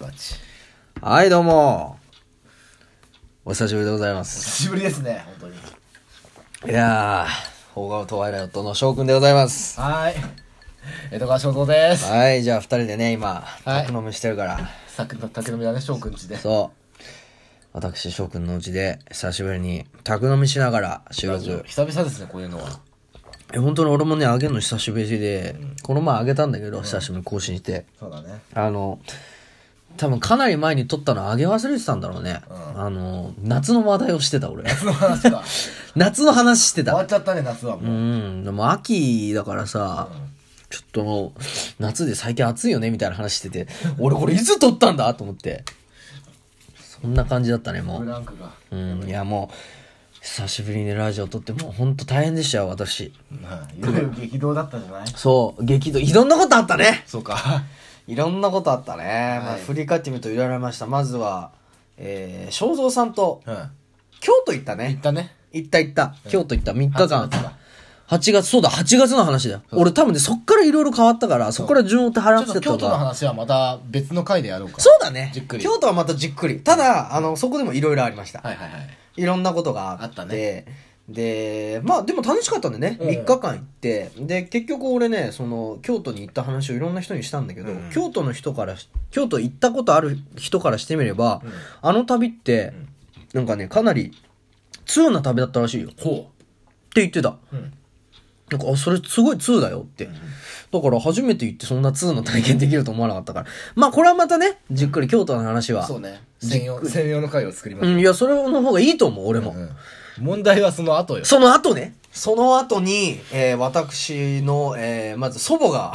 バチはい、どうも。お久しぶりでございまおす。久しぶりですね本当にいやー、放課後トワイライトの翔くんでございます。はい江戸川翔太ですはい、じゃあ二人でね、今、はい宅飲みしてるから。さっきの竹の実だね翔くんちでそう。私、翔くんのうちで、久しぶりに宅飲みしながら収録。久々ですねこういうのはえ、本当に俺もね、あげるの久しぶりで、この前あげたんだけど、久しぶりに更新して。そうだねあの、多分かなり前に撮ったのあげ忘れてたんだろうね。うんあの、夏の話題をしてた俺。その話か 夏の話してた。終わっちゃったね夏はうもうんでも秋だからさ、ちょっと夏で最近暑いよねみたいな話してて、俺これいつ撮ったんだと思って。そんな感じだったね、もう。ブランクがうん、いやもう、久しぶりにラジオ撮って、もうほんと大変でしたよ、私。いろいろ激動だったじゃない？そう、激怒、いろんなことあったねそうかいろんなことあったね。まあ、はい振り返ってみるといろいろありました。まずは、えー、正蔵さんと、うん京都行った行っね。たね行った行った。京都行った3日間8月だ。8月、そうだ、8月の話だよ。俺多分ね、そっからいろいろ変わったから、そっから順を追ってちょ話してっと京都の。話はまた別の回でやろうかそうだね。じっくり京都はまたじっくり。ただ、あの、そこでもいろいろありました。はいはいはいいろんなことがあって。あったねで、まあでも楽しかったんでね。うん3日間行って。で、結局俺ね、その、京都に行った話をいろんな人にしたんだけど、うん京都の人からし、京都行ったことある人からしてみれば、うんあの旅って、なんかね、かなり、通な旅だったらしいよ。ってほ言ってた。ううんなんか、あ、それすごい通だよって。だから初めて行ってそんな通の体験できると思わなかったから。まあこれはまたね、じっくり京都の話は。そうね専用専用の回を作りましうん、いや、それの方がいいと思う、俺も。うん問題はその後よ。その後ね、その後に、えー私の、えーまず祖母が、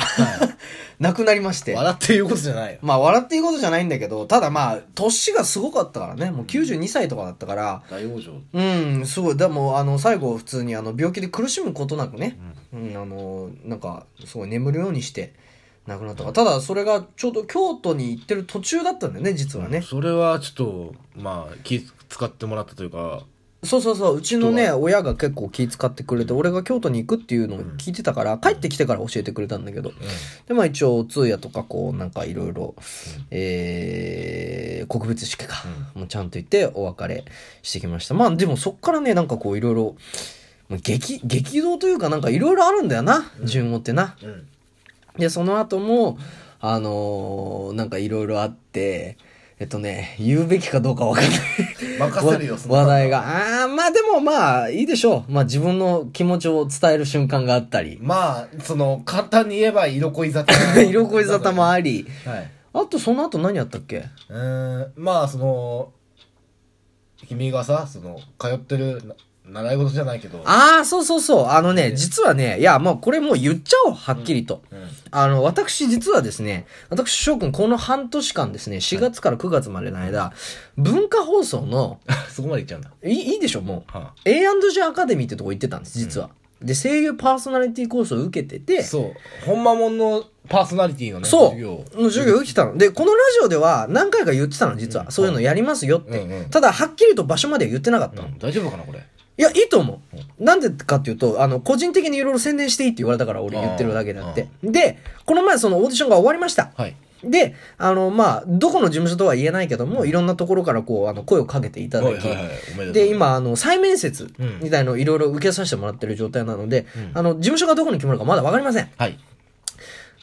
亡くなりまして。笑っていうことじゃないよ。まあ笑っていいことじゃないんだけど、ただまあ、年がすごかったからね、もう92歳とかだったから、大往生。うん、すごい。でも、あの、最後、普通に、あの、病気で苦しむことなくね、うん、あの、なんか、すごい眠るようにして、亡くなった。ただ、それが、ちょうど京都に行ってる途中だったんだよね、実はね。それはちょっとまあ気使ってもらったというかそうそうそう、うちのね、人親が結構気遣ってくれて、俺が京都に行くっていうのを聞いてたから、帰ってきてから教えてくれたんだけど、で、まあ一応、通夜とか、こう、なんかいろいろ、えー、告別式か、もうちゃんと行ってお別れしてきました。まあでもそっからね、なんかこういろいろ、激、激動というかなんかいろいろあるんだよな、順をってな。うん。で、その後も、あのーなんかいろいろあって、えっとね、言うべきかどうかわかんない。任せるよその話題が。ああ、まあでもまあいいでしょう。まあ自分の気持ちを伝える瞬間があったり。まあその簡単に言えば色恋沙汰 色恋沙汰もあり。はいあとその後何やったっけ？うーんまあその君がさその通ってるな習い事じゃないけどああ、そうそうそう。あのね、実はね、いや、もうこれもう言っちゃおう、はっきりと。うんあの、私実はですね、私翔くんこの半年間ですね、4月から9月までの間、文化放送の、そこまでいっちゃうんだいいいいでしょ、もう。は A&G アカデミーってとこ行ってたんです、実は。で、声優パーソナリティコースを受けてて、そうほんまもんのパーソナリティのねそう。授業の授業受けてたの。で、このラジオでは何回か言ってたの、実は。そういうのやりますよって。うんうんただ、はっきりと場所までは言ってなかったの。うん大丈夫かなこれいや、いいと思う。なんでかっていうと、あの、個人的にいろいろ宣伝していいって言われたから俺言ってるだけであって。で、この前そのオーディションが終わりました。はいで、あの、まあ、どこの事務所とは言えないけども、いろんなところからこう、あの、声をかけていただき、はいはいはいおめで今、あの、再面接うんみたいのをいろいろ受けさせてもらってる状態なので、あの、事務所がどこに決まるかまだわかりません。はい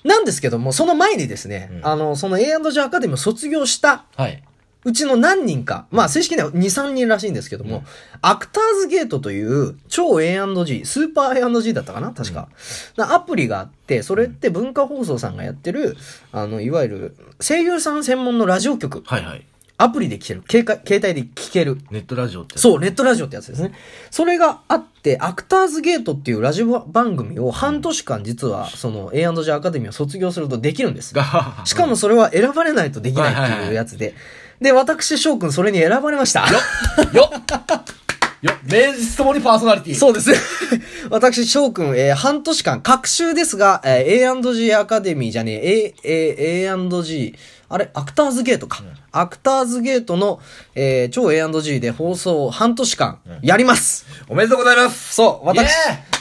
なんですけども、その前にですね、うんあの、その A&G アカデミーを卒業したはい。うちの何人か、まあ正式には2、3人らしいんですけども、アクターズゲートという超 A&G、スーパー A&G だったかな確か、なアプリがあって、それって文化放送さんがやってる、あの、いわゆる声優さん専門のラジオ局、はいはい。アプリで聞ける、携帯携帯で聞ける。ネットラジオって。そう、ネットラジオってやつですね。それがあって、アクターズゲートっていうラジオ番組を半年間実は、その A&G アカデミーを卒業するとできるんです。が、しかもそれは選ばれないとできないっていうやつで。で、私、翔くんそれに選ばれました。よっよっ名実ともにパーソナリティ。そうです。私、翔くん、えー半年間、各週ですが、えー A&G アカデミーじゃねえ、A、A、A&G、あれ、アクターズゲートか。アクターズゲートの、えー超 A&G で放送を半年間、やります。おめでとうございます。そう、私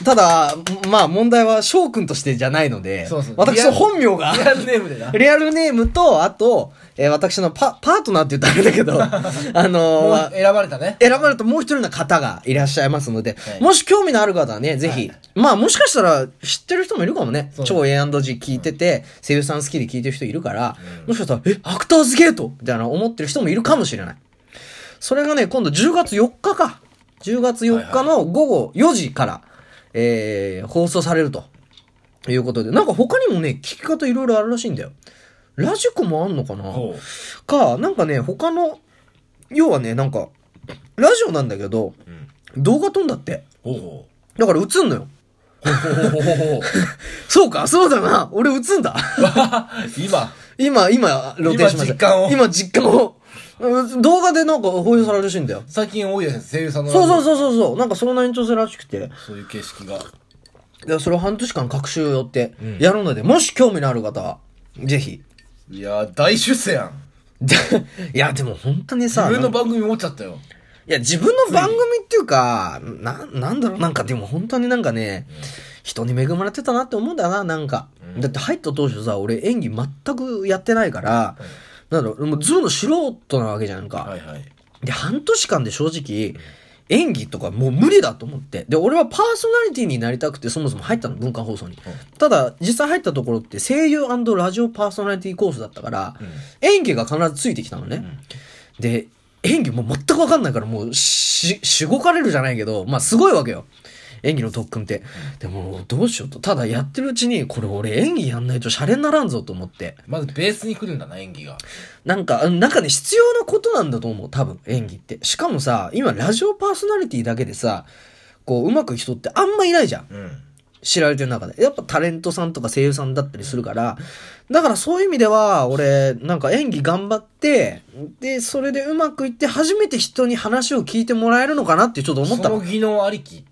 ただ、まあ問題は翔くんとしてじゃないので、そうそう私の本名が、リアルネームでな。リアルネームと、あと、えー私のパ、パートナーって言ったらあれだけど、あのー選ばれたね。選ばれたもう一人の方がいらっしゃいますので、はいもし興味のある方はね、ぜひ、まあもしかしたら知ってる人もいるかもね。超 A&G 聞いてて、声優さん好きで聞いてる人いるから、もしかしたら、え、アクターズゲート？みたいな思ってる人もいるかもしれない。それがね、今度10月4日か。10月4日の午後4時から、えー、放送されると。いうことで、なんか他にもね、聞き方いろいろあるらしいんだよ。ラジコもあんのかな？か、なんかね、他の、要はね、なんか、ラジオなんだけど、うん。動画撮んだって。ほうほだから映んのよ。そうか、そうだな。俺映んだ。今、今、今、露呈しました。今実感を今実感を。うん動画でなんか放映されるらしいんだよ。最近多いです声優さんの。そうそうう。そうそうそう。なんかその延長線らしくて。そういう形式が。でそれを半年間隔週寄ってうんやるので、もし興味のある方は、ぜひ。いやー、大出世やん。で いや、でも本当に自さ、分の番組持っちゃったよ。いや、自分の番組っていうか、な、なんだろう、なんかでも本当になんかね、人に恵まれてたなって思うんだよな、なんか。うんだって入った当初さ、俺演技全くやってないから、なんだろう、もうずぶの素人なわけじゃんか。はいはい。で、半年間で正直、演技とかもう無理だと思って。で、俺はパーソナリティになりたくてそもそも入ったの、文化放送に。ただ、実際入ったところって声優ラジオパーソナリティコースだったから、演技が必ずついてきたのね。で、演技もう全くわかんないからもうし、しごかれるじゃないけど、まあすごいわけよ。演技の特訓って。でも、どうしようと。ただやってるうちに、これ俺演技やんないとシャレにならんぞと思って。まずベースに来るんだな、演技が。なんか、うんなんかね、必要なことなんだと思う、多分、演技って。しかもさ、今、ラジオパーソナリティだけでさ、こう、うまく人ってあんまいないじゃん。うん。知られてる中で。やっぱタレントさんとか声優さんだったりするから、だからそういう意味では、俺、なんか演技頑張って、で、それでうまくいって、初めて人に話を聞いてもらえるのかなってちょっと思ったの。その技能ありき。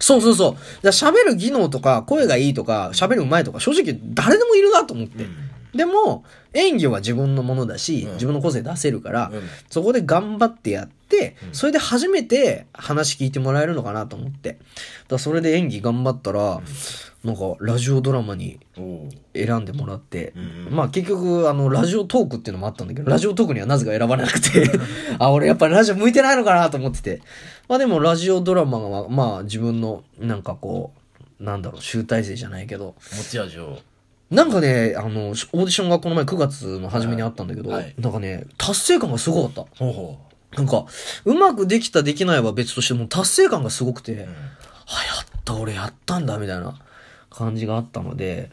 そうそうそう。喋る技能とか、声がいいとか、喋る上手いとか、正直誰でもいるなと思って。でも、演技は自分のものだし、うん自分の個性出せるから、うんそこで頑張ってやって、うんそれで初めて話聞いてもらえるのかなと思って。だからそれで演技頑張ったら、なんかラジオドラマに。選んでもらって、うんまあ結局、あの、ラジオトークっていうのもあったんだけど、ラジオトークにはなぜか選ばれなくて、あ、俺やっぱりラジオ向いてないのかなと思ってて。まあでもラジオドラマが、まあ自分の、なんかこう、なんだろう、集大成じゃないけど、持ち味を。なんかね、あの、オーディションがこの前9月の初めにあったんだけど、はいはいなんかね、達成感がすごかった。ほうほなんか、うまくできたできないは別としても達成感がすごくて、う。うん。はやった、俺やったんだ、みたいな感じがあったので、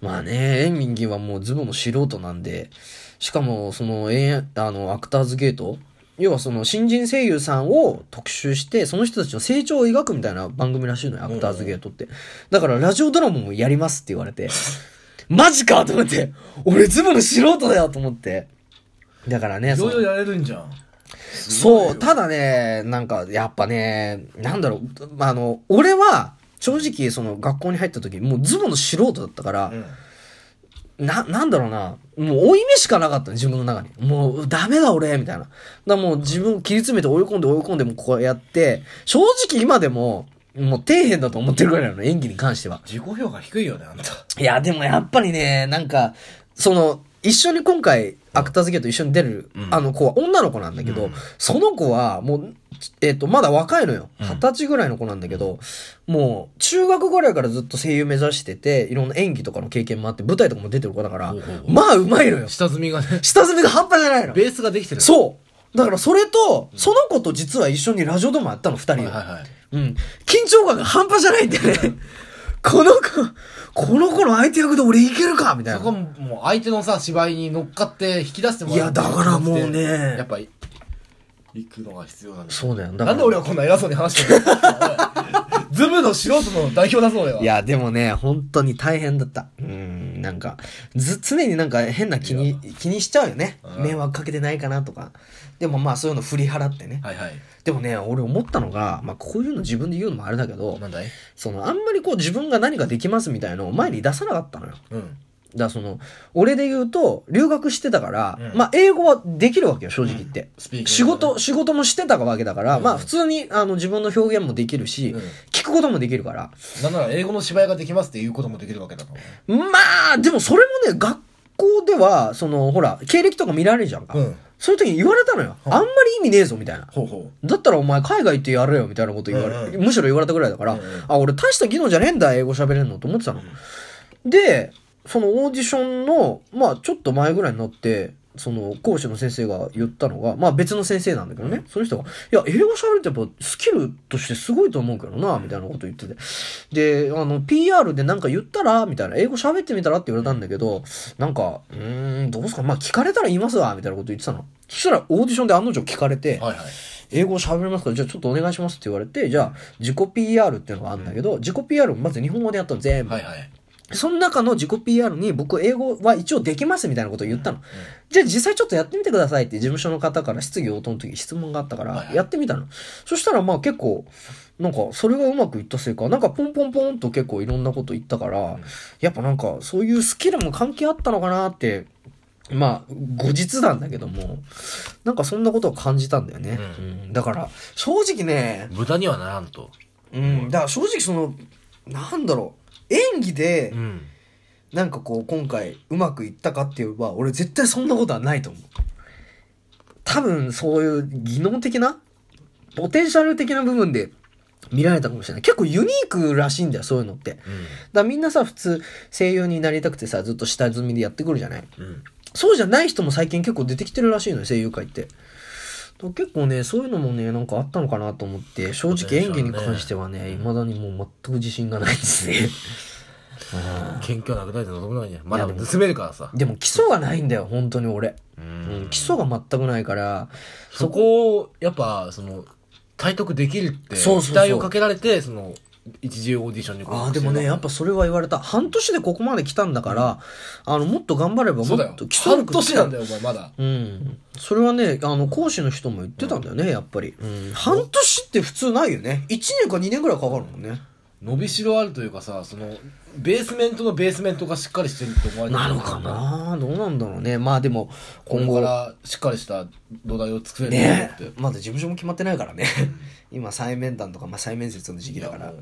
まあね、演技はもうズボンの素人なんで、しかも、その、あの、アクターズゲート要はその新人声優さんを特集して、その人たちの成長を描くみたいな番組らしいのよ、アクターズゲートって。だからラジオドラマもやりますって言われて、マジかと思って、俺ズボンの素人だよと思って。だからね、いろいろやれるんじゃん。そう、ただね、なんか、やっぱね、なんだろう、まあ、あの、俺は、正直、その、学校に入った時、もうズボンの素人だったから、うん。な、なんだろうな、もう、追い目しかなかったの、自分の中に。もう、ダメだ、俺、みたいな。だからもう、自分を切り詰めて追い込んで追い込んでもこうやって、正直今でも、もう底辺だと思ってるぐらいなの、演技に関しては。自己評価低いよね、あんた。いや、でもやっぱりね、なんか、その、一緒に今回、アクターズゲート一緒に出る、うんあの子は女の子なんだけど、うんその子はもう、えっ、と、まだ若いのよ。うん二十歳ぐらいの子なんだけど、もう、中学ぐらいからずっと声優目指してて、いろんな演技とかの経験もあって、舞台とかも出てる子だからほうまあ、うまいのよ。下積みがね、下積みが半端じゃないの。ベースができてる。そう。だからそれと、その子と実は一緒にラジオドラマやったの、二人で。はいはいはい。うん。緊張感が半端じゃないんだよね。この子、この子の相手役で俺いけるかみたいな。そこももう相手のさ、芝居に乗っかって引き出してもらいやだからもうねやっぱり、行くのが必要なんだ。そうだよ。だなんで俺はこんな偉そうに話してるのズブの素人の代表だぞ、俺は。い、や、でもね、本当に大変だった。うん、なんか、ず、常になんか変な気に、気にしちゃうよねう。ん迷惑かけてないかなとか。でもまあそういうの振り払ってね。はいはい。でもね、俺思ったのが、まあこういうの自分で言うのもあれだけど、なんだい？そのあんまりこう自分が何かできますみたいのを前に出さなかったのよ。うん。だからその、俺で言うと、留学してたから、うんまあ英語はできるわけよ、正直言って。スピーキング仕事、仕事もしてたわけだから、うんまあ普通にあの自分の表現もできるし、うん聞くこともできるから。なんなら英語の芝居ができますっていうこともできるわけだから。まあ、でもそれもね、学校では、その、ほら、経歴とか見られるじゃんか。うんそういう時に言われたのよ。うんあんまり意味ねえぞ、みたいな。ほうほだったらお前海外行ってやれよ、みたいなこと言われ、うんうんむしろ言われたぐらいだから、うんうんあ、俺大した技能じゃねえんだ、英語喋れんのと思ってたの。で、そのオーディションの、まあちょっと前ぐらいになって、その講師の先生が言ったのが、まあ別の先生なんだけどね、その人が、いや、英語喋るってやっぱスキルとしてすごいと思うけどな、みたいなこと言ってて。で、あの、PR でなんか言ったらみたいな、英語喋ってみたらって言われたんだけど、なんか、うーん、どうすか？まあ聞かれたら言いますわ、みたいなこと言ってたの。そしたらオーディションで案の定聞かれて、うはいはい英語喋れますか？ら、じゃあちょっとお願いしますって言われて、じゃあ自己 PR っていうのがあるんだけど、自己 PR をまず日本語でやったの全部。はいはいその中の自己 PR に僕英語は一応できますみたいなことを言ったの。じゃあ実際ちょっとやってみてくださいって事務所の方から質疑応答の時質問があったからやってみたの。そしたらまあ結構、なんかそれがうまくいったせいか、なんかポンポンポンと結構いろんなこと言ったから、やっぱなんかそういうスキルも関係あったのかなって、まあ後日なんだけども、なんかそんなことを感じたんだよね。ううん。だから正直ね、無駄にはならんと。うん、だから正直その、なんだろう、演技で、うん。なんかこう今回うまくいったかって言えば俺絶対そんなことはないと思う。多分そういう技能的なポテンシャル的な部分で見られたかもしれない。結構ユニークらしいんだよそういうのって。だからみんなさ普通声優になりたくてさずっと下積みでやってくるじゃない。うんうん。そうじゃない人も最近結構出てきてるらしいのよ声優界って結構ねそういうのもねなんかあったのかなと思って正直演技に関してはね未だにもう全く自信がないですね。う ん謙虚なくないと望むないね。まだ盗めるからさ。でも基礎がないんだよ、本当に俺。ううん、基礎が全くないから、そこをやっぱその体得できるって期待をかけられてその一次オーディションに合格ああ、でもね、やっぱそれは言われた。半年でここまで来たんだから、あの、もっと頑張ればもっと基礎半年なんだよ。よお前まだうん。それはね、あの、講師の人も言ってたんだよね、やっぱり。うん。半年って普通ないよね。1年か2年ぐらいかかるもんね。伸びしろあるというかさそのベースメントのベースメントがしっかりしてるって思われてるなのかな？どうなんだろうね。まあでも、こ今後。れからしっかりした土台を作れるねと思ってまだ事務所も決まってないからね。今、再面談とか、まあ再面接の時期だから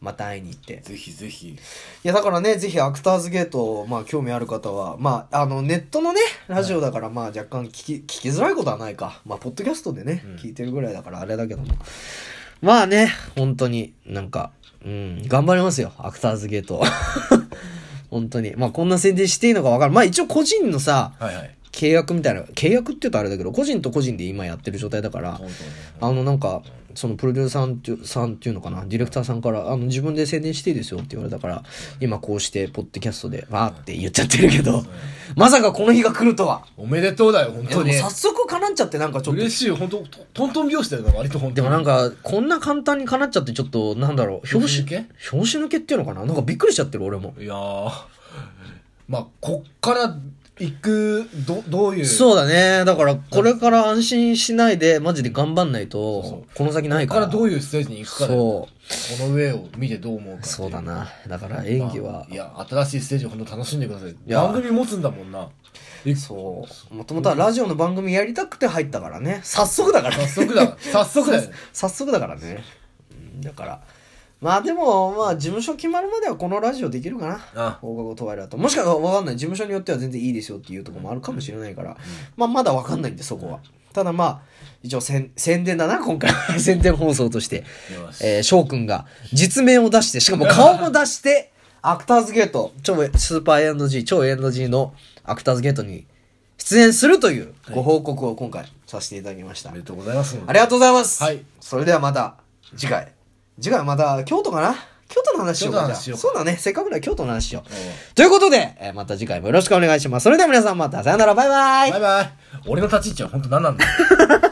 また会いに行って。ぜひぜひいや、だからね、ぜひアクターズゲート、まあ、興味ある方は、まあ、あの、ネットのね、ラジオだから、まあ、若干聞き、聞きづらいことはないか。まあ、ポッドキャストでね、うん聞いてるぐらいだから、あれだけども。まあね、本当に、なんか、うん、頑張りますよ、アクターズゲート。本当に。まあ、こんな宣伝していいのかわかる。まあ、一応個人のさ、はいはい契約みたいな、契約って言うとあれだけど、個人と個人で今やってる状態だから、本あのなんか、そのプロデューサーってさんっていうのかな、ディレクターさんから、あの自分で宣伝していいですよって言われたから、今こうして、ポッドキャストで、わーって言っちゃってるけど、まさかこの日が来るとは。おめでとうだよ本当に。早速叶っちゃってなんかちょっと。嬉。しいよ。本当トトントン拍子だよな割と本当に。でもなんか、こんな簡単に叶っちゃってちょっと、なんだろう、表紙抜、表紙抜けっていうのかな？なんかびっくりしちゃってる俺も。いやー。まあこっから行くどどういう？そうだね。だから、これから安心しないで、マジで頑張んないと、この先ないこっか。かららどういうステージに行くかそう。の上を見てどう思うかそうだな。だから演技はまあ、いや新しいステージを本当楽しんでくださいや番組持つんだもんなえそう。もともとはラジオの番組やりたくて入ったからね。早速だから。早速だ早速だよね 早速だからね。うんだから。まあでも、まあ事務所決まるまではこのラジオできるかな。あ放課後トワイライト。もしかしたらわかんない。事務所によっては全然いいですよっていうところもあるかもしれないから。まあまだわかんないんで、そこは。ただまあ、一応宣宣伝だな、今回。宣伝放送として。えー、翔くんが実名を出して、しかも顔も出して、アクターズゲート、超スーパー A&G、超 A&G のアクターズゲートに出演するというご報告を今回させていただきました。おめでとうございますありがとうございます。はい。それではまた次回。次回はまた京都かな？京都の話しようか。そうだね。せっかくだ京都の話しよう。ということで、えーまた次回もよろしくお願いします。それでは皆さんまた。さよなら、バイバイ。バイバイ。俺の立ち位置は本当何なんだよ